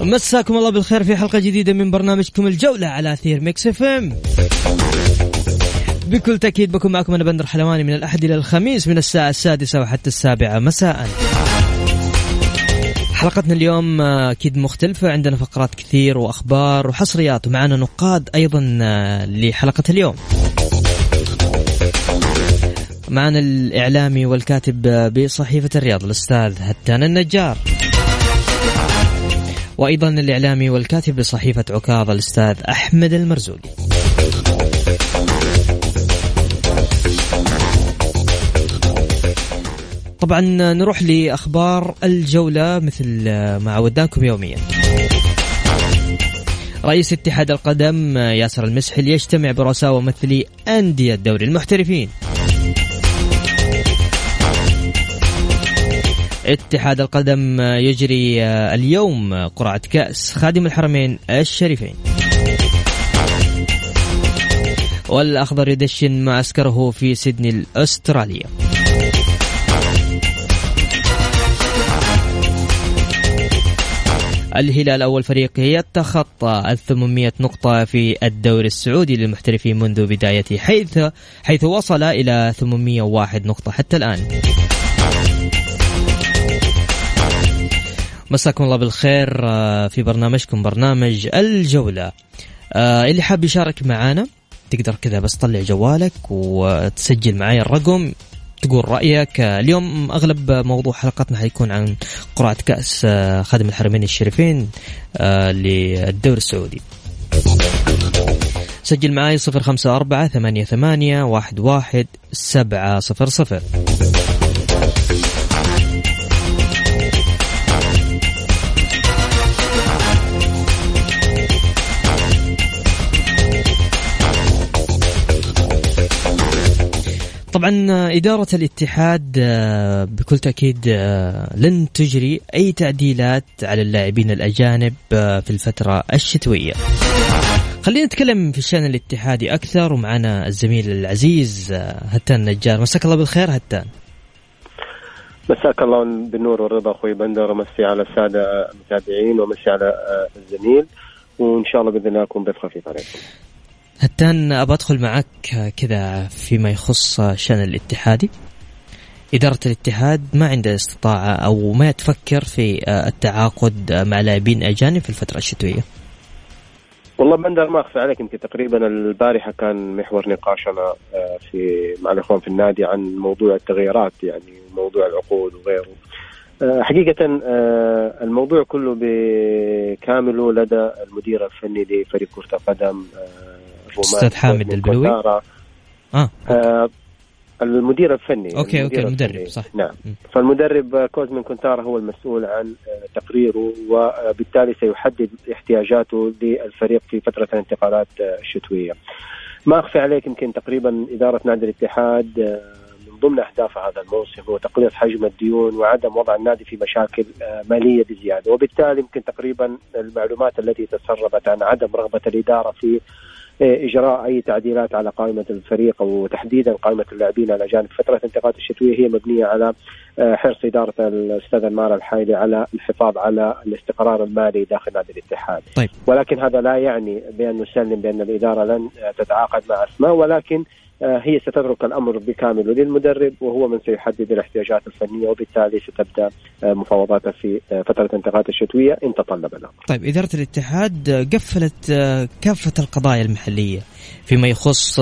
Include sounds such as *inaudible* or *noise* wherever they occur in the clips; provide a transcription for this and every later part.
مساكم الله بالخير في حلقة جديدة من برنامجكم الجولة على أثير ميكس إف إم. بكل تأكيد بكون معكم أنا بندر حلواني من الأحد إلى الخميس من الساعة السادسة وحتى السابعة. مساء. حلقتنا اليوم أكيد مختلفة. عندنا فقرات كثير وأخبار وحصريات ومعنا نقاد أيضا لحلقة اليوم. معنا الإعلامي والكاتب بصحيفة الرياض الأستاذ هتان النجار. وأيضا الإعلامي والكاتب بصحيفة عكاظ الأستاذ أحمد المرزوقي. طبعا نروح لأخبار الجولة مثل ما عودناكم يوميا. رئيس اتحاد القدم ياسر المسحل يجتمع برؤساء وممثلي أندية دوري المحترفين. اتحاد القدم يجري اليوم قرعة كأس خادم الحرمين الشريفين والأخضر يدشن معسكره في سيدني الأسترالية الهلال أول فريق يتخطى ال 800 نقطة في الدوري السعودي للمحترفين منذ بدايته حيث حيث وصل إلى 801 نقطة حتى الآن. مساكم الله بالخير في برنامجكم برنامج الجولة. اللي حاب يشارك معانا تقدر كذا بس طلع جوالك وتسجل معي الرقم تقول رأيك. اليوم أغلب موضوع حلقتنا حيكون عن قرعة كأس خادم الحرمين الشريفين للدوري السعودي. سجل معي صفر خمسة أربعة ثمانية ثمانية واحد واحد سبعة صفر صفر. طبعا إدارة الاتحاد بكل تأكيد لن تجري أي تعديلات على اللاعبين الأجانب في الفترة الشتوية. خلينا نتكلم في الشأن الاتحادي أكثر ومعنا الزميل العزيز هتان نجار. مساك الله بالخير هتان. مساك الله بالنور والرضا أخوي بندر. ومسي على السادة المتابعين ومسي على الزميل. وإن شاء الله بإذن الله أكون ضيف خفيف عليكم. هتان ابى أدخل معك كذا فيما يخص شأن الاتحادي. إدارة الاتحاد ما عندها استطاعة أو ما تفكر في التعاقد مع لاعبين أجانب في الفترة الشتوية. والله بندر ما اخفي عليك يمكن تقريبا البارحة كان محور نقاشنا في مع الإخوان في النادي عن موضوع التغييرات يعني موضوع العقود وغيره. حقيقة الموضوع كله بكامله لدى المدير الفني لفريق كرة القدم أستاذ حامد البلوي آه. آه المدير الفني okay okay المدرب الفني. صح نعم فالمدرب كوزمين كونترا هو المسؤول عن تقريره وبالتالي سيحدد احتياجاته للفريق في فترة الانتقالات الشتوية. ما أخفي عليك يمكن تقريبا إدارة نادي الاتحاد من ضمن أهداف هذا الموسم هو تقليص حجم الديون وعدم وضع النادي في مشاكل مالية بزيادة وبالتالي يمكن تقريبا المعلومات التي تسربت عن عدم رغبة الإدارة في إجراء أي تعديلات على قائمة الفريق وتحديدا قائمة اللاعبين الاجانب فترة الانتقالات الشتوية هي مبنية على حرص إدارة الأستاذ انمار الحايلي على الحفاظ على الاستقرار المالي داخل نادي الاتحاد. طيب. ولكن هذا لا يعني بأن نسلم بأن الإدارة لن تتعاقد مع أسماء ولكن آه، هي ستترك الأمر بكامله للمدرب وهو من سيحدد الاحتياجات الفنية وبالتالي ستبدأ آه، مفاوضاته في آه، فترة الانتقالات الشتوية إن تطلب الأمر. طيب إدارة الاتحاد قفلت كافة القضايا المحلية فيما يخص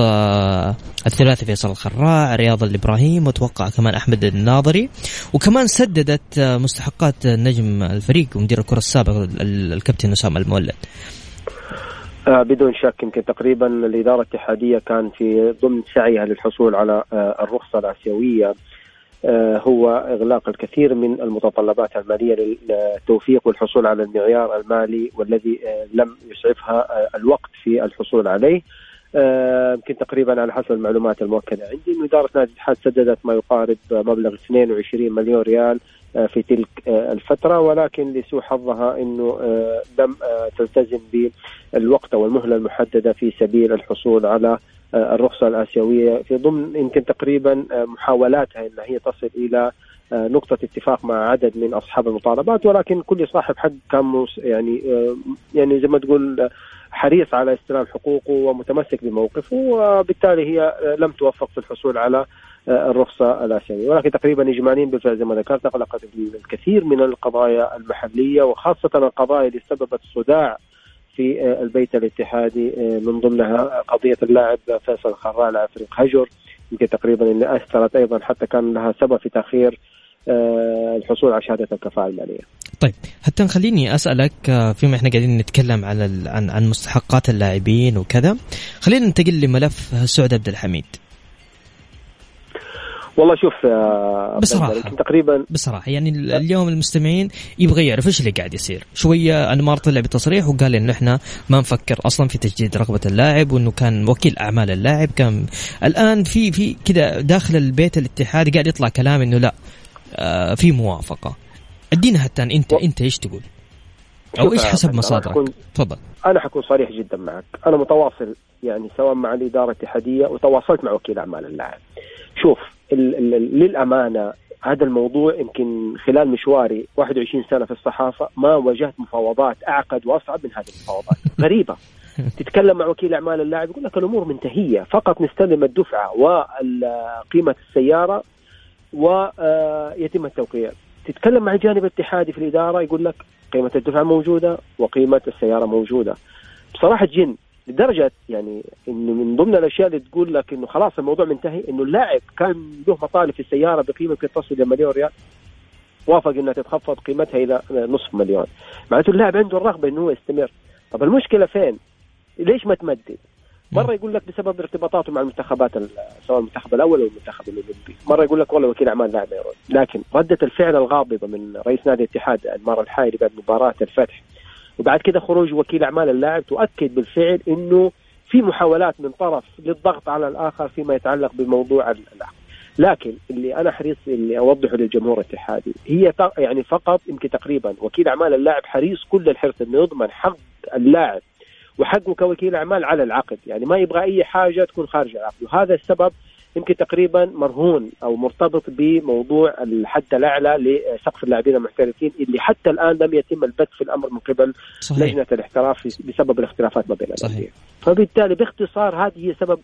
الثلاثي فيصل الخراع، رياض الإبراهيم وتوقع كمان أحمد الناظري وكمان سددت مستحقات نجم الفريق ومدير الكرة السابق الكابتن اسامه المولد. آه بدون شك يمكن تقريبا الإدارة الاتحادية كان في ضمن سعيها للحصول على آه الرخصة الآسيوية آه هو إغلاق الكثير من المتطلبات المالية للتوفيق والحصول على المعيار المالي والذي لم يسعفها الوقت في الحصول عليه. يمكن تقريبا على حسب المعلومات المؤكده عندي إنه إدارة نادي الاتحاد سددت ما يقارب مبلغ 22 مليون ريال في تلك آه، الفترة ولكن لسوء حظها أنه آه، لم تلتزم بالوقت أو المهلة المحددة في سبيل الحصول على الرخصة الآسيوية. في ضمن يمكن تقريبا محاولاتها أن هي تصل إلى نقطة اتفاق مع عدد من أصحاب المطالبات ولكن كل صاحب حق كان يعني يعني زي ما تقول حريص على استلام حقوقه ومتمسك بموقفه وبالتالي هي لم توفق في الحصول على الرخصة الآسيوية ولكن تقريبا إجماليا بالفعل زي ما ذكرت أغلقت الكثير من القضايا المحلية وخاصة القضايا اللي سببت صداع في البيت الاتحادي من ضمنها قضية اللاعب فيصل خراع لاعب فريق هجر يمكن تقريبا اللي أثرت أيضا حتى كان لها سبب في تأخير آه، الحصول على شهادة الكفاءة المالية. طيب حتى خليني أسألك آه، فيما إحنا قاعدين نتكلم على عن عن مستحقات اللاعبين وكذا خلينا ننتقل لملف سعود عبد الحميد والله شوف آه، بصراحة تقريبا بصراحة يعني اليوم المستمعين يبغى يعرف إيش اللي قاعد يصير، شوية انمار طلع بتصريح وقال انه إحنا ما نفكر أصلا في تجديد رغبة اللاعب وإنه كان وكيل أعمال اللاعب كان الآن في في كذا داخل البيت الاتحاد قاعد يطلع كلام إنه لا آه في موافقة. ادينا حتى أنت و... أنت إيش تقول؟ أو إيش حسب مصادرك؟ تفضل. أنا حكون صريح جدا معك، أنا متواصل يعني سواء مع الإدارة الاتحادية وتواصلت مع وكيل أعمال اللاعب. شوف للأمانة هذا الموضوع يمكن خلال مشواري 21 سنة في الصحافة ما واجهت مفاوضات أعقد وأصعب من هذه المفاوضات. *laughs* غريبة. تتكلم مع وكيل أعمال اللاعب يقول لك الأمور منتهية. فقط نستلم الدفعة وقيمة السيارة ويتم التوقيع. تتكلم مع الجانب الاتحادي في الإدارة يقول لك قيمة الدفعة موجودة وقيمة السيارة موجودة. بصراحة جن لدرجه يعني إنه من ضمن الأشياء اللي تقول لك إنه خلاص الموضوع منتهي إنه اللاعب كان له مطالب في السيارة بقيمة يمكن تصل إلى مليون ريال وافق إنها تتخفض قيمتها إلى نصف مليون. معناته اللاعب عنده الرغبة إنه هو يستمر. طب المشكلة فين؟ ليش ما تمدد؟ مرة يقول لك بسبب ارتباطاته مع المنتخبات سواء المنتخب الأول أو المنتخب الأولمبي، مرة يقول لك والله وكيل أعمال لاعب يرد، لكن ردة الفعل الغاضبة من رئيس نادي الاتحاد انمار الحايري بعد مباراة الفتح وبعد كده خروج وكيل أعمال اللاعب تؤكد بالفعل إنه في محاولات من طرف للضغط على الآخر فيما يتعلق بموضوع العقد لكن اللي أنا حريص اللي أوضحه للجمهور الاتحادي هي يعني فقط يمكن تقريبا وكيل أعمال اللاعب حريص كل الحرص إنه يضمن حق اللاعب وحقه كوكيل أعمال على العقد. يعني ما يبغى أي حاجة تكون خارج العقد. وهذا السبب يمكن تقريبا مرهون أو مرتبط بموضوع الحد الأعلى لسقف اللاعبين المحترفين اللي حتى الآن لم يتم البت في الأمر من قبل صحيح. لجنة الاحتراف بسبب الاختلافات ما بين الانديه فبالتالي باختصار هذه هي سبب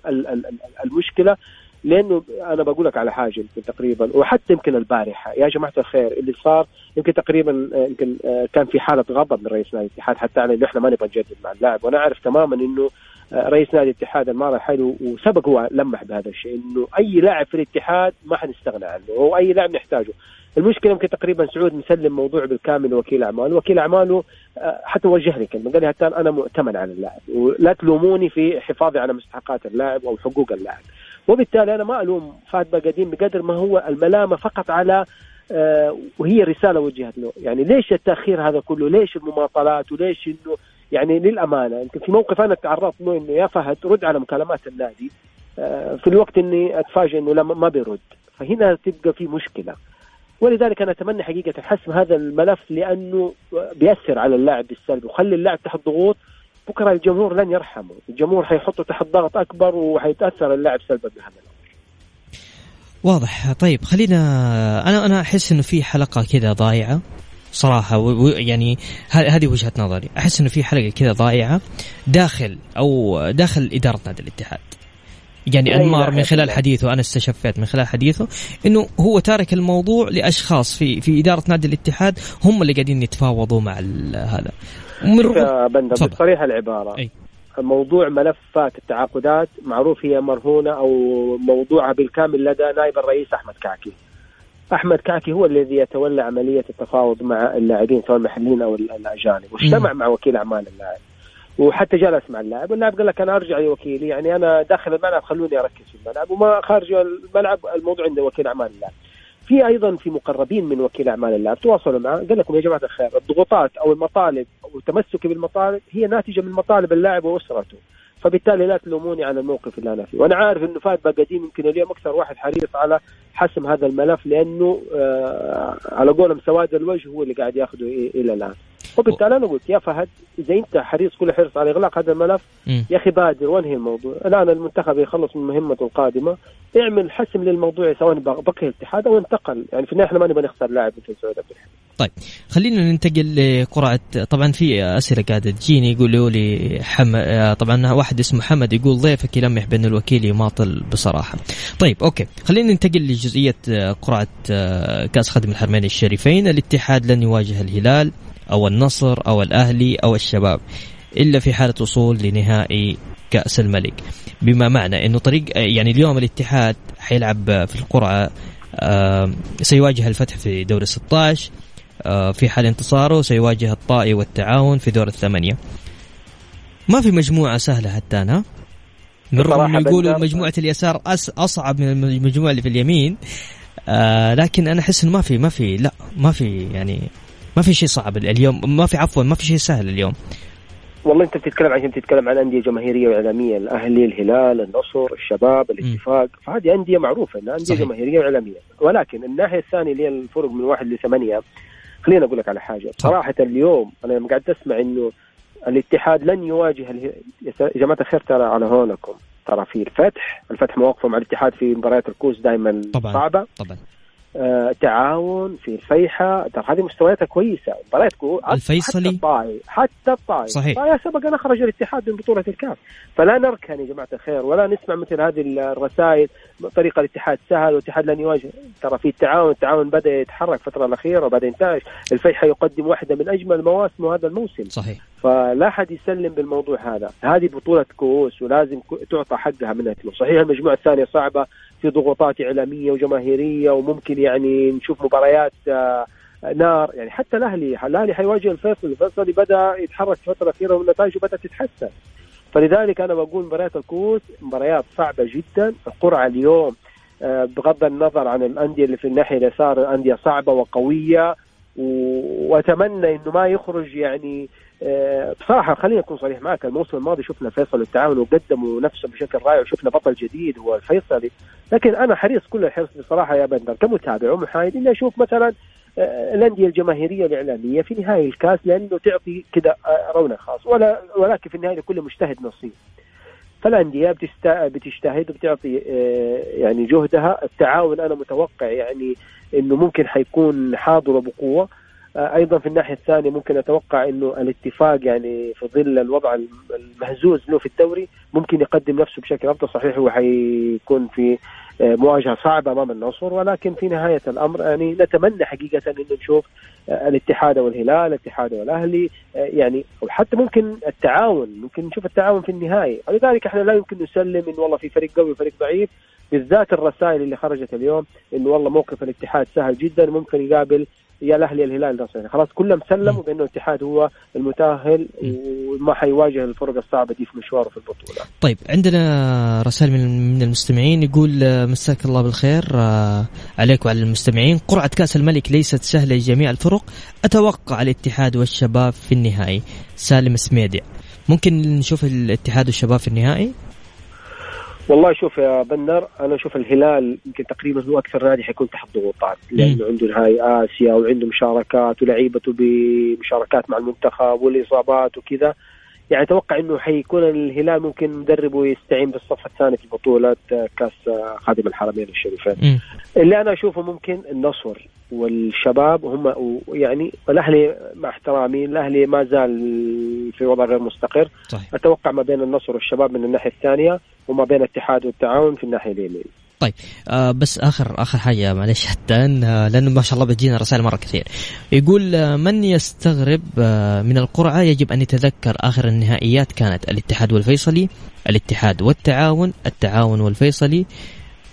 المشكلة لأنه أنا بقول لك على حاجة يمكن تقريبا وحتى يمكن البارحة. يا جماعة الخير اللي صار يمكن تقريبا يمكن كان في حالة غضب من رئيس نادي الاتحاد حتى على انه إحنا ما نبغى نجدد مع اللاعب. وأنا أعرف تماما إنه رئيس نادي الاتحاد المارة حلو وسبق هو لمح بهذا الشيء إنه أي لاعب في الاتحاد ما حنستغنى عنه هو أي لاعب نحتاجه المشكلة يمكن تقريبا سعود مسلم موضوع بالكامل لوكيل أعماله، وكيل أعماله آه، حتى وجه لي كلمة قال لي أنا مؤتمن على اللاعب ولا تلوموني في حفاظي على مستحقات اللاعب أو حقوق اللاعب. وبالتالي أنا ما ألوم فهد بقديم بقدر ما هو الملامة فقط على آه وهي رسالة وجهت له، يعني ليش التأخير هذا كله؟ ليش المماطلات؟ وليش إنه يعني للأمانة يمكن في موقف أنا تعرضت له إنه يا فهد رد على مكالمات النادي آه، في الوقت إني أتفاجئ إنه لا ما بيرد. فهنا تبقى في مشكلة. ولذلك أنا أتمنى حقيقة حسم هذا الملف لأنه بيأثر على اللاعب بالسلب وخلي اللاعب تحت ضغوط. بكرة الجمهور لن يرحمه، الجمهور حيحطه تحت ضغط أكبر وحيتأثر اللاعب سلبا بهذا الامر. واضح. طيب خلينا أنا أنا أحس إنه في حلقة كذا ضايعة. صراحة يعني هذه وجهة نظري أحس أنه في حلقة كذا ضائعة داخل أو داخل إدارة نادي الاتحاد يعني أنمار من خلال لا. حديثه أنا استشفيت من خلال حديثه إنه هو تارك الموضوع لأشخاص في في إدارة نادي الاتحاد هم اللي قاعدين يتفاوضوا مع هذا رغم- يا بندر. بصريح العبارة أي. موضوع ملفات التعاقدات معروف هي مرهونة أو موضوعها بالكامل لدى نائب الرئيس أحمد كعكي. أحمد كعكي هو الذي يتولى عملية التفاوض مع اللاعبين سواء المحليين أو ال- الاجانب، واجتمع مع وكيل أعمال اللاعب. وحتى جلس مع اللاعب واللاعب قال لك أنا أرجع لوكيلي يعني أنا داخل الملعب خلوني أركز في الملعب وما خارج الملعب الموضوع عند وكيل أعمال اللاعب. في أيضا في مقربين من وكيل أعمال اللاعب تواصلوا معه قال لكم يا جماعة الخير الضغوطات أو المطالب أو تمسكي بالمطالب هي ناتجة من مطالب اللاعب وأسرته فبالتالي لا تلوموني على الموقف اللي أنا فيه. وأنا عارف إنه فهد بقديم يمكن اليوم أكثر واحد حريص على حسم هذا الملف لأنه آه على قولهم سواد الوجه هو اللي قاعد ياخذه إلى الآن. وبالتالي أنا قلت يا فهد إذا أنت حريص كل حرص على إغلاق هذا الملف. يا أخي بادر وانهي الموضوع. الآن المنتخب يخلص من مهمته القادمة اعمل حسم للموضوع سواء بقي الاتحاد أو انتقل. يعني في النهاية إحنا ما نبغى نخسر لاعب مثل سعود عبد الحميد طيب خلينا ننتقل لقرعة طبعا في أسئلة قاعدة تجيني يقولوا لي حم... آه، طبعا واحد اسمه محمد يقول ضيفك يلمح بأن الوكيل يماطل بصراحة. طيب أوكي خلينا ننتقل لجزئية آه، قرعة آه، كأس خادم الحرمين الشريفين. الاتحاد لن يواجه الهلال أو النصر أو الأهلي أو الشباب إلا في حالة وصول لنهائي كأس الملك. بما معنى أنه طريق يعني اليوم الاتحاد حيلعب في القرعة آه، سيواجه الفتح في دور 16 آه، في حال انتصاره سيواجه الطائي والتعاون في دور الثمانية. ما في مجموعة سهلة حتى أنا. من رغم بصراحة إنه يقولوا مجموعة اليسار أصعب من المجموعة اللي في اليمين آه لكن أنا أحس إنه ما في ما في لا ما في يعني ما في شيء صعب اليوم ما في عفوا ما في شيء سهل اليوم. والله أنت بتتكلم عشان تتكلم عن أندية جماهيرية واعلاميه الأهلي الهلال النصر الشباب الاتفاق فهذه أندية معروفة إنها أندية صحيح. جماهيرية واعلاميه ولكن الناحية الثانية اللي هي الفرق من واحد لثمانية خليني أقول لك على حاجة. صراحة اليوم أنا لما قاعد أسمع إنه الاتحاد لن يواجه اله... يا جماعة الخير ترى على هونكم. ترى في الفتح الفتح مواقفه مع الاتحاد في مباريات الكوس دائما طبعاً. صعبة. طبعا. تعاون في الفيحة. ترى هذه مستوياتها كويسة. مباريات الفيصلي. حتى الطائي حتى الطائي. صحيح. الطائي سبق أن أخرج الاتحاد من بطولة الكاف فلا نركن يا جماعة الخير ولا نسمع مثل هذه الرسائل. طريقة الاتحاد سهل والاتحاد لن يواجه. ترى في التعاون التعاون بدأ يتحرك الفترة الأخيرة وبدأ ينتعش الفيحة يقدم واحدة من أجمل مواسمه هذا الموسم. صحيح. فلا حد يسلم بالموضوع هذا. هذه بطولة كؤوس ولازم تعطى حقها من صحيح المجموعة الثانية صعبة في ضغوطات إعلامية وجماهيرية وممكن يعني نشوف مباريات آه، نار. يعني حتى الأهلي الأهلي حيواجه الفيصل الفيصلي بدأ يتحرك في الفترة الأخيرة ونتائجه بدأت تتحسن. فلذلك أنا بقول مباريات الكؤوس مباريات صعبة جدا. القرعة اليوم آه، بغض النظر عن الأندية اللي في الناحية اليسار أندية صعبة وقوية. و- واتمنى إنه ما يخرج يعني آه، بصراحة خليني أكون صريح معك. الموسم الماضي شفنا فيصل والتعاون وقدموا نفسه بشكل رائع وشفنا بطل جديد هو الفيصلي. لكن أنا حريص كل الحرص بصراحة يا بندر كمتابع ومحايد إني أشوف مثلا آه، الأندية الجماهيرية الإعلامية في نهاية الكاس لأنه تعطي كذا آه، رونق خاص. ولا ولكن في النهاية لكل مجتهد نصيب. فالأندية بتجتهد وبتعطي آه، يعني جهدها. التعاون أنا متوقع يعني إنه ممكن حيكون حاضر بقوه أيضا في الناحية الثانية ممكن أتوقع إنه الاتفاق يعني في ظل الوضع المهزوز له في الدوري ممكن يقدم نفسه بشكل أفضل. صحيح هو حيكون في آه، مواجهة صعبة أمام النصر ولكن في نهاية الأمر يعني نتمنى حقيقة إنه نشوف آه، الاتحاد والهلال الاتحاد والأهلي آه، يعني وحتى ممكن التعاون ممكن نشوف التعاون في النهائي. ولذلك إحنا لا يمكن نسلم انه والله في فريق قوي وفريق ضعيف. بالذات الرسائل اللي خرجت اليوم إنه والله موقف الاتحاد سهل جدا ممكن يقابل يا الأهلي الهلال النصر يعني خلاص كلهم سلموا بأنه الاتحاد هو المتأهل وما حيواجه الفرق الصعبة دي في مشواره في البطولة. طيب عندنا رسائل من من المستمعين. يقول آه، مساك الله بالخير آه، عليك وعلى المستمعين. قرعة كأس الملك ليست سهلة لجميع الفرق. أتوقع الاتحاد والشباب في النهائي. سالم سميدع ممكن نشوف الاتحاد والشباب في النهائي؟ والله شوف يا بندر أنا أشوف الهلال يمكن تقريبا هو أكثر نادي حيكون تحت ضغوطات لأنه عنده نهائي آسيا وعنده مشاركات ولعيبته بمشاركات مع المنتخب والإصابات وكذا. يعني أتوقع إنه حيكون الهلال ممكن مدربه يستعين بالصف الثاني في بطوله كأس خادم الحرمين الشريفين. اللي أنا أشوفه ممكن النصر والشباب هم يعني الأهلي مع احترامي الأهلي ما زال في في وضع غير مستقر صحيح. أتوقع ما بين النصر والشباب من الناحية الثانية وما بين الاتحاد والتعاون في الناحية اليمين طيب آه بس آخر آخر حاجة معلش حتى آه لأنه ما شاء الله بتجينا رسائل مرة كثير. يقول آه من يستغرب آه من القرعة يجب أن يتذكر آخر النهائيات كانت الاتحاد والفيصلي الاتحاد والتعاون التعاون والفيصلي.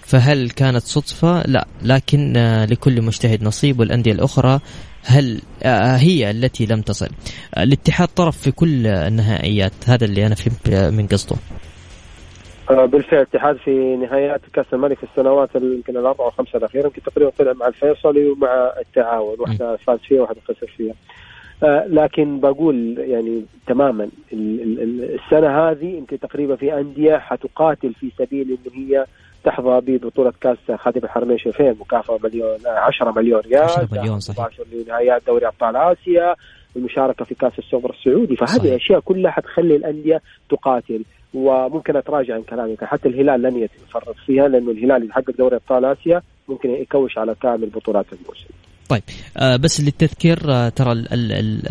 فهل كانت صدفة؟ لا لكن آه لكل مجتهد نصيب والأندية الأخرى هل آه هي التي لم تصل. الاتحاد طرف في كل النهائيات هذا اللي أنا فهمت من قصده. آه، بالفعل الاتحاد في نهايات كأس الملك في السنوات يمكن الاربعه أو خمسة الأخيرة يمكن تقريبا طلع مع الفيصلي ومع التعاون واحدة فاز فيها وواحدة خسر فيها. آه لكن بقول يعني تماما السنة هذه يمكن تقريبا في أندية حتقاتل في سبيل انه هي تحظى ببطولة كأس خادم الحرمين شريفين مكافأة مليون 10 مليون ريال 10 مليون صحيح. لنهايات دوري أبطال آسيا المشاركة في كأس السوبر السعودي. فهذه الأشياء كلها حتخلي الأندية تقاتل. وممكن أتراجع عن كلامي حتى الهلال لن يتفرط فيها لأنه الهلال اذا حقق دوري أبطال آسيا ممكن يكوش على كامل بطولات الموسم. طيب آه بس للتذكير آه ترى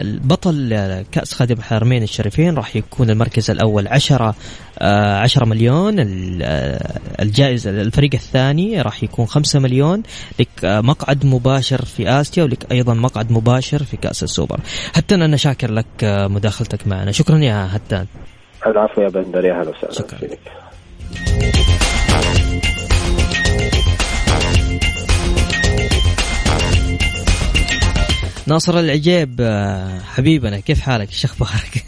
البطل آه، كأس خادم الحرمين الشريفين راح يكون المركز الأول. 10 آه 10 مليون آه، الجائزة الفريق الثاني راح يكون 5 مليون. لك آه مقعد مباشر في آسيا ولك أيضا مقعد مباشر في كأس السوبر. حتى أنا شاكر لك مداخلتك معنا. شكرا يا هتان. العفو يا بندر يا هلا وسهلا. شكرا. فيك. ناصر العجيب آه، حبيبنا كيف حالك؟ إيش أخبارك؟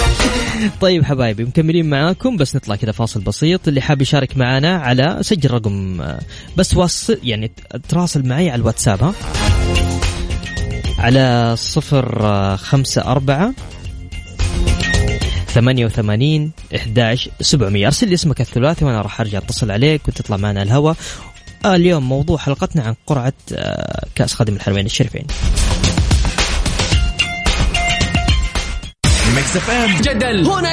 *laughs* طيب حبايبي مكملين معاكم بس نطلع كذا فاصل بسيط. اللي حاب يشارك معنا على سجل رقم آه، بس وصل يعني تراسل معي على الواتساب ها؟ على صفر آه، خمسة أربعة 88 11 700 أرسل لي اسمك الثلاثي وأنا راح أرجع أتصل عليك وتطلع معنا الهواء آه اليوم موضوع حلقتنا عن قرعة آه كأس خادم الحرمين الشريفين. جدل. هنا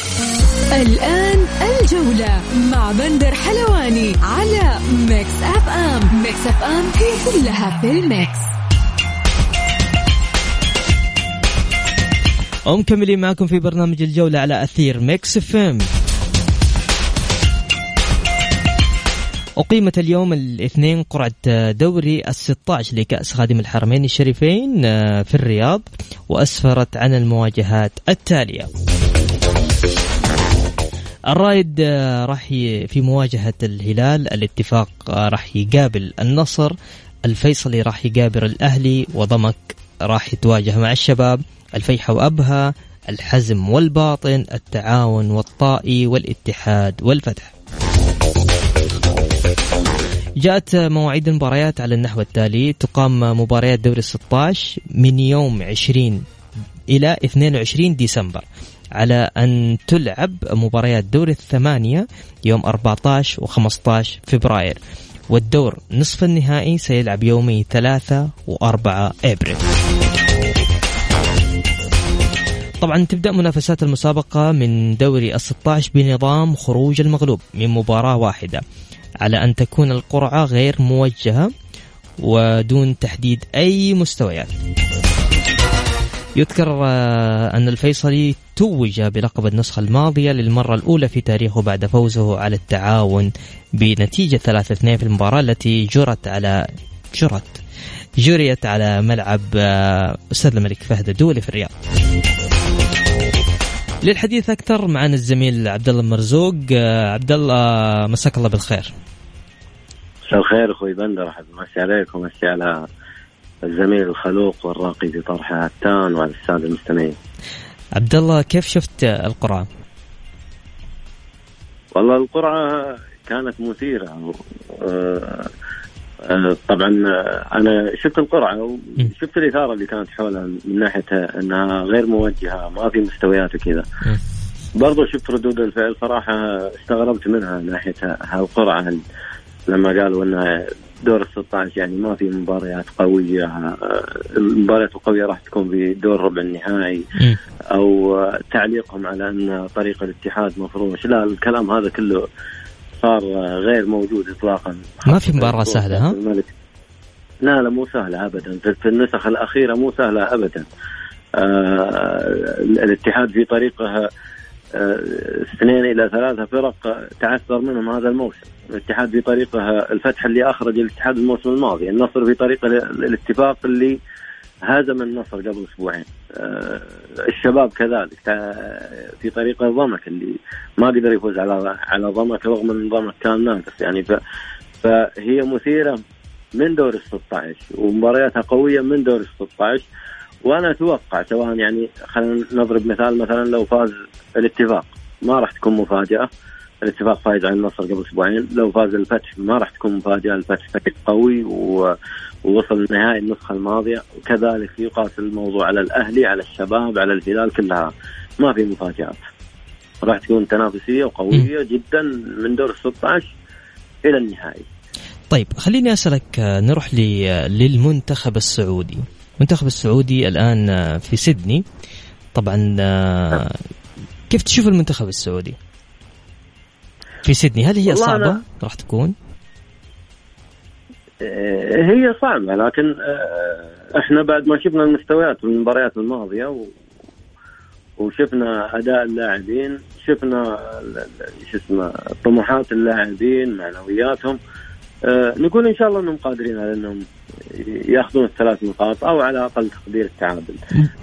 الآن الجولة مع بندر حلواني على ميكس أف أم ميكس أف أم هي كلها في ال mix. ومكملين معكم في برنامج الجولة على أثير ميكس اف ام أقيمت اليوم الاثنين قرعة دور الستاش لكأس خادم الحرمين الشريفين آه، في الرياض وأسفرت عن المواجهات التالية. الرايد آه، راح في مواجهة الهلال الاتفاق آه، راح يقابل النصر الفيصلي راح يقابل الأهلي وضمك راح يتواجه مع الشباب الفيحة وأبها الحزم والباطن التعاون والطائي والاتحاد والفتح. جاءت مواعيد المباريات على النحو التالي. تقام مباريات دوري 16 من يوم 20 إلى 22 ديسمبر. على أن تلعب مباريات دور الثمانية يوم 14 و15 فبراير. والدور نصف النهائي سيلعب يومي 3 و4 إبريل. طبعا تبدأ منافسات المسابقة من دوري ال 16 بنظام خروج المغلوب من مباراة واحدة. على أن تكون القرعة غير موجهة ودون تحديد أي مستويات. يذكر آه، أن الفيصلي توج بلقب النسخة الماضية للمرة الأولى في تاريخه بعد فوزه على التعاون بنتيجة 3-2 في المباراة التي جرت على جرت جريت على ملعب آه، أستاذ الملك فهد الدولي في الرياض. للحديث أكثر معنا الزميل عبد الله مرزوق آه، عبد الله مساك الله بالخير. مساء الخير أخوي بندر احب امسي عليك ومسي على الزميل الخلوق والراقي في طرح عتان وعلى السادة المستمعين. عبد الله كيف شفت القرعة؟ والله القرعة كانت مثيرة. آه، آه، طبعا أنا شفت القرعة وشفت الإثارة اللي كانت حولها من ناحية إنها غير موجهة ما في مستويات وكذا. برضو شفت ردود الفعل صراحة استغربت منها من ناحية هالقرعه لما قالوا إنها دور ال 16 يعني ما في مباريات قوية آه، المباريات القوية راح تكون في دور ربع النهائي. أو تعليقهم على أن طريق الاتحاد مفروش. لا الكلام هذا كله صار غير موجود اطلاقا. ما في مباراة سهلة ها؟ لا لا مو سهلة ابدا. في النسخ الأخيرة مو سهلة ابدا. آه الاتحاد في طريقه اثنين إلى ثلاثة فرق تعثر منهم هذا الموسم. الاتحاد في طريقه الفتح اللي أخرج الاتحاد الموسم الماضي النصر في طريقه الاتفاق اللي هزم النصر قبل أسبوعين. آه الشباب كذلك في طريقه ضمك اللي ما قدر يفوز على على ضمك رغم إن ضمك كان ناقص. يعني فهي مثيرة من دور ال 16 ومبارياتها قوية من دور ال 16 وأنا أتوقع سواء يعني خلينا نضرب مثال مثلا لو فاز الاتفاق ما راح تكون مفاجأة. الاتفاق فايز على النصر قبل أسبوعين. لو فاز الفتح ما راح تكون مفاجأة. الفتح فريق قوي و... ووصل لنهائي النسخة الماضية. وكذلك يقاس الموضوع على الأهلي على الشباب على الهلال كلها. ما في مفاجآت. راح تكون تنافسية وقوية. جدا من دور ال 16 إلى النهائي. طيب خليني أسألك نروح للمنتخب السعودي. المنتخب السعودي الآن في سيدني. طبعا كيف تشوف المنتخب السعودي؟ في سيدني هل هي صعبة؟ راح تكون؟ آه، هي صعبة لكن آه، إحنا بعد ما شفنا المستويات في المباريات الماضية و... وشفنا أداء اللاعبين شفنا شو اسمه طموحات اللاعبين معنوياتهم أه نقول إن شاء الله إنهم قادرين على إنهم يأخذون الثلاث نقاط أو على أقل تقدير التعادل.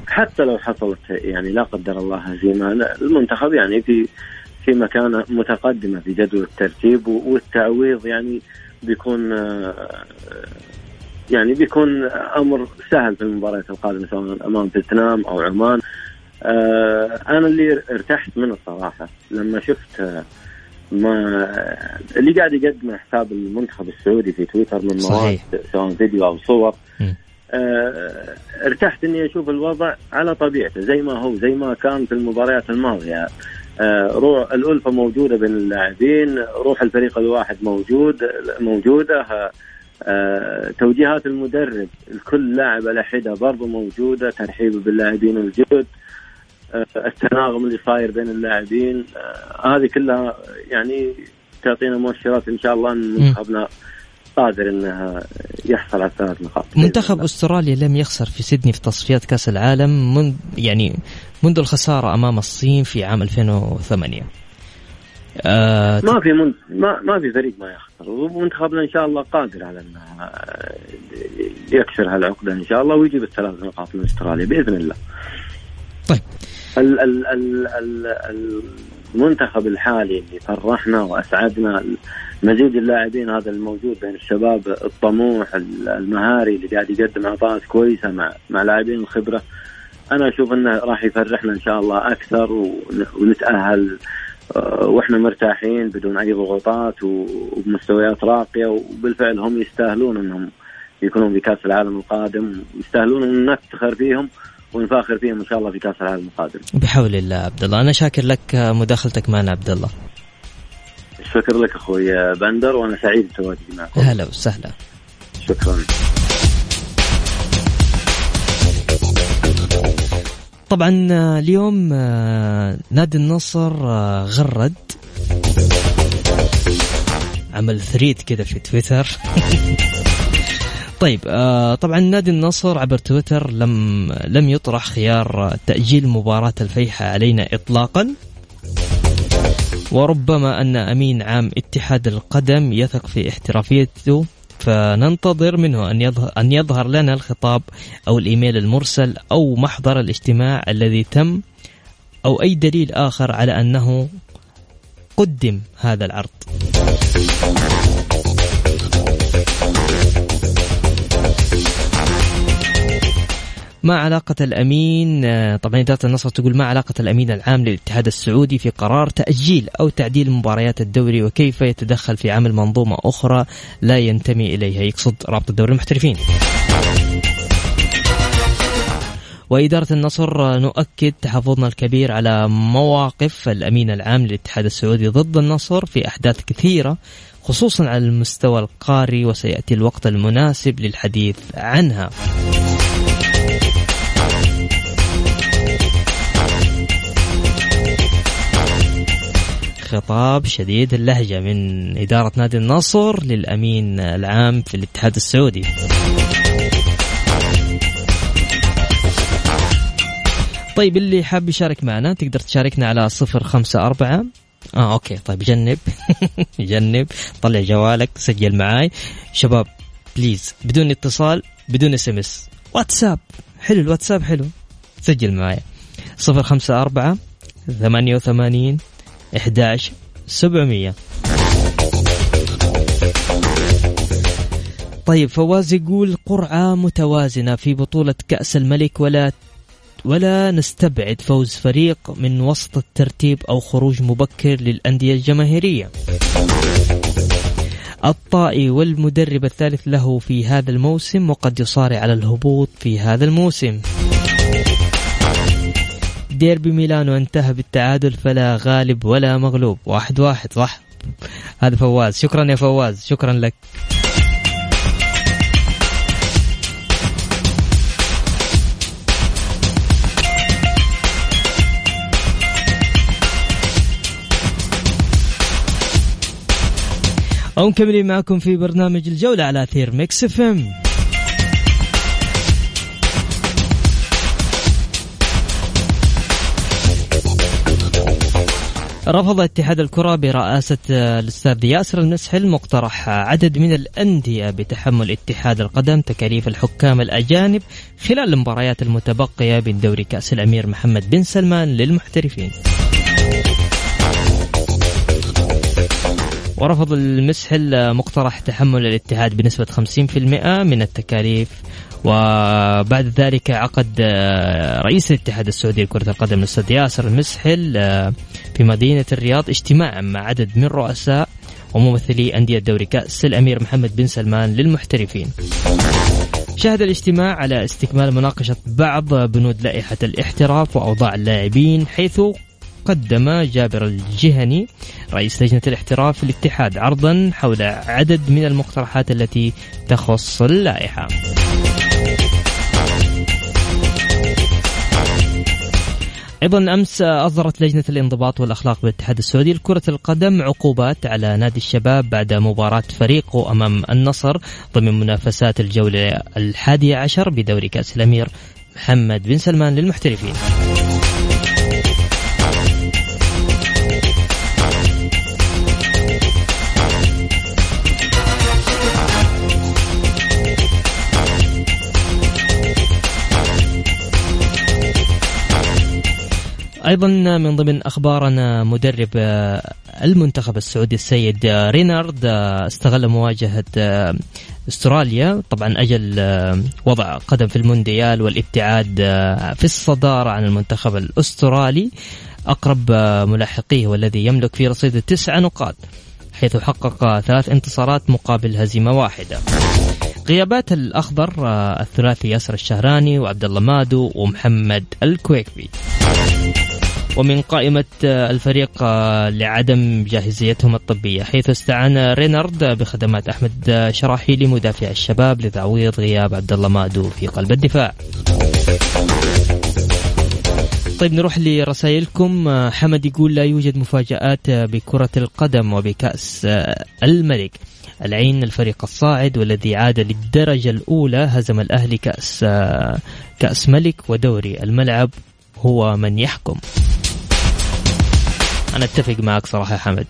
حتى لو حصلت يعني لا قدر الله هزيمه المنتخب يعني في في مكانة متقدمة في جدول الترتيب والتعويض يعني بيكون آه، يعني بيكون أمر سهل في المباريات القادمة سواء أمام فيتنام أو عمان. آه، أنا اللي ارتحت منه الصراحة لما شفت آه، ما اللي قاعد يقدمه حساب المنتخب السعودي في تويتر من مواد سواء فيديو أو صور. ارتحت إني أشوف الوضع على طبيعته زي ما هو زي ما كان في المباريات الماضية. آه، روح الألفة موجودة بين اللاعبين روح الفريق الواحد موجود موجودة. آه، توجيهات المدرب الكل لاعب على حدة برضو موجودة ترحيبه باللاعبين الجدد. آه، التناغم اللي صاير بين اللاعبين هذه كلها يعني تعطينا مؤشرات إن شاء الله إن منتخبنا قادر انه يحصل على ثلاث نقاط. منتخب أستراليا لم يخسر في سيدني في تصفيات كأس العالم من يعني منذ الخسارة أمام الصين في عام 2008 آه ما في من... ما ما في فريق ما يخسر. ومنتخبنا إن شاء الله قادر على إنه يكسر هالعقدة إن شاء الله ويجيب الثلاث نقاط من أستراليا بإذن الله. ال ال ال ال المنتخب الحالي اللي فرحنا وأسعدنا مزيج اللاعبين هذا الموجود بين الشباب الطموح المهاري اللي قاعد يقدم اعطاءات كويسة مع مع لاعبين الخبرة. أنا أشوف إنه راح يفرحنا إن شاء الله أكثر ونتأهل آه، وإحنا مرتاحين بدون أي ضغوطات وبمستويات راقية. وبالفعل هم يستاهلون إنهم يكونون في كاس العالم القادم يستاهلون ان نفتخر فيهم. ونفاخر فيهم إن شاء الله في كأس العالم القادم. بحول الله عبد الله، أنا شاكر لك مداخلتك معنا عبد الله. شكرا لك أخوي بندر وأنا سعيد بتواجدي معكم. هلا وسهلا. شكرا. طبعا آه، اليوم آه، نادي النصر آه، غرد عمل ثريد كذا في تويتر *laughs* طيب طبعا نادي النصر عبر تويتر لم لم يطرح خيار تأجيل مباراة الفيحة علينا إطلاقا. وربما أن أمين عام اتحاد القدم يثق في احترافيته فننتظر منه أن يظهر, أن يظهر لنا الخطاب أو الإيميل المرسل أو محضر الاجتماع الذي تم أو أي دليل آخر على أنه قدم هذا العرض. ما علاقة الأمين آه، طبعا إدارة النصر تقول ما علاقة الأمين العام للاتحاد السعودي في قرار تأجيل أو تعديل مباريات الدوري وكيف يتدخل في عمل منظومة أخرى لا ينتمي إليها. يقصد رابطة دوري المحترفين. وإدارة النصر نؤكد تحفظنا الكبير على مواقف الأمين العام للاتحاد السعودي ضد النصر في أحداث كثيرة خصوصا على المستوى القاري وسيأتي الوقت المناسب للحديث عنها. خطاب شديد اللهجة من إدارة نادي النصر للأمين العام في الاتحاد السعودي. طيب اللي حاب يشارك معنا تقدر تشاركنا على صفر خمسة أربعة. آه okay طيب جنب. *laughs* جنب. طلع جوالك سجل معاي. شباب please بدون اتصال بدون SMS واتساب. حلو الواتساب حلو. سجل معايا. صفر خمسة أربعة ثمانية وثمانين إحداش سبعمية. طيب فواز يقول قرعة متوازنة في بطولة كأس الملك ولا ولا نستبعد فوز فريق من وسط الترتيب أو خروج مبكر للأندية الجماهيرية. الطائي والمدرب الثالث له في هذا الموسم وقد يصارع على الهبوط في هذا الموسم. ديربي ميلانو انتهى بالتعادل فلا غالب ولا مغلوب. واحد واحد صح؟ هذا فواز. شكرا يا فواز. شكرا لك. ومكملين معكم في برنامج الجولة على أثير ميكس إف إم. رفض اتحاد الكرة برئاسة الأستاذ ياسر المسحل مقترح عدد من الأندية بتحمل اتحاد القدم تكاليف الحكام الأجانب خلال المباريات المتبقية من دوري كأس الأمير محمد بن سلمان للمحترفين. ورفض المسحل مقترح تحمل الاتحاد بنسبة 50% من التكاليف وبعد ذلك عقد رئيس الاتحاد السعودي لكرة القدم الأستاذ ياسر المسحل في مدينة الرياض اجتماعا مع عدد من رؤساء وممثلي أندية دوري كأس الأمير محمد بن سلمان للمحترفين. شهد الاجتماع على استكمال مناقشة بعض بنود لائحة الاحتراف وأوضاع اللاعبين حيث قدم جابر الجهني رئيس لجنة الاحتراف في الاتحاد عرضا حول عدد من المقترحات التي تخص اللائحة. أيضا أمس أصدرت لجنة الانضباط والأخلاق بالاتحاد السعودي لكرة القدم عقوبات على نادي الشباب بعد مباراة فريقه أمام النصر ضمن منافسات الجولة الحادية عشر بدوري كأس الأمير محمد بن سلمان للمحترفين. أيضا من ضمن أخبارنا مدرب المنتخب السعودي السيد رينارد استغل مواجهة أستراليا طبعا أجل وضع قدم في المونديال والابتعاد في الصدارة عن المنتخب الأسترالي أقرب ملاحقيه والذي يملك في رصيد تسع نقاط حيث حقق ثلاث انتصارات مقابل هزيمة واحدة. غيابات الاخضر الثلاثي ياسر الشهراني وعبد الله مادو ومحمد الكويكبي. ومن قائمة الفريق لعدم جاهزيتهم الطبية حيث استعان رينارد بخدمات أحمد شراحيلي مدافع الشباب لتعويض غياب عبد الله مادو في قلب الدفاع. طيب نروح لرسائلكم. حمد يقول لا يوجد مفاجآت بكرة القدم وبكأس الملك. العين الفريق الصاعد والذي عاد للدرجة الأولى هزم الأهلي كأس كأس ملك ودوري الملعب هو من يحكم. أنا أتفق معك صراحة يا حمد.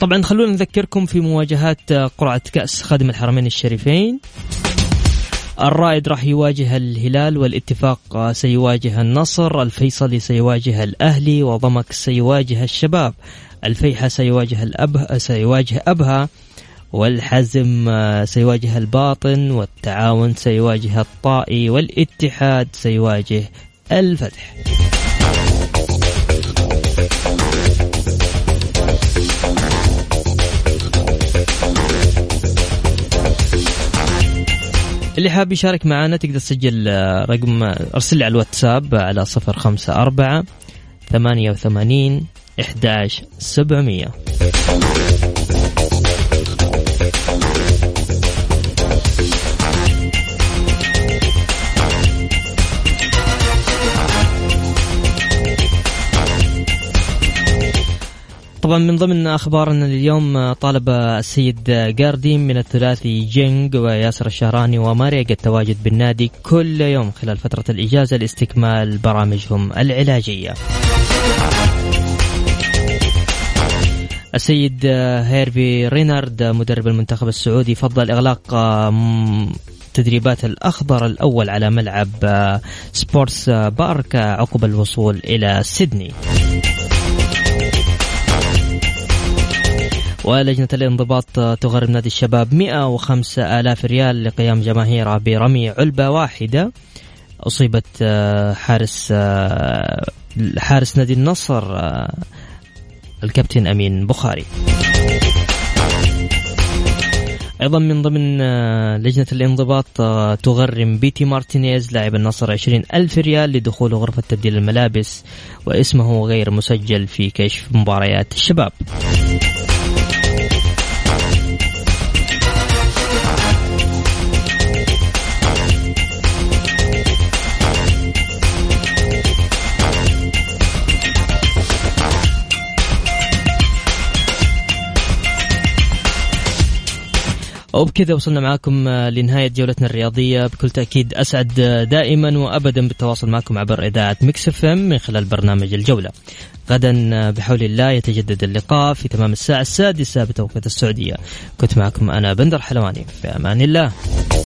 طبعا خلونا نذكركم في مواجهات قرعة كأس خادم الحرمين الشريفين. الرائد راح يواجه الهلال والاتفاق سيواجه النصر الفيصلي سيواجه الأهلي وضمك سيواجه الشباب الفيحة سيواجه الأبها سيواجه أبها والحزم آه، سيواجه الباطن والتعاون سيواجه الطائي والاتحاد سيواجه الفتح. اللي حاب يشارك معنا تقدر تسجل آه، رقم آه، أرسل لي على الواتساب على 054 88 11700 طبعا من ضمن أخبارنا اليوم طالب السيد جاردين من الثلاثي جينج وياسر الشهراني وماريا التواجد بالنادي كل يوم خلال فترة الإجازة لاستكمال برامجهم العلاجية. السيد هيرفي رينارد مدرب المنتخب السعودي فضل إغلاق تدريبات الأخضر الأول على ملعب سبورتس بارك عقب الوصول إلى سيدني. ولجنة الانضباط تغرم نادي الشباب 105 آلاف ريال لقيام جماهيرها برمي علبة واحدة. أصيبت آه، حارس آه، حارس نادي النصر آه، الكابتن أمين بخاري. أيضا من ضمن لجنة الانضباط تغرم بيتي مارتينيز لاعب النصر عشرين ألف ريال لدخول غرفة تبديل الملابس واسمه غير مسجل في كشف مباريات الشباب. وبكذا وصلنا معاكم آه، لنهاية جولتنا الرياضية. بكل تأكيد أسعد آه، دائما وأبدا بالتواصل معكم عبر إذاعة ميكس إف إم من خلال برنامج الجولة. غدا آه، بحول الله يتجدد اللقاء في تمام الساعة السادسة بتوقيت السعودية. كنت معكم أنا بندر حلواني في أمان الله.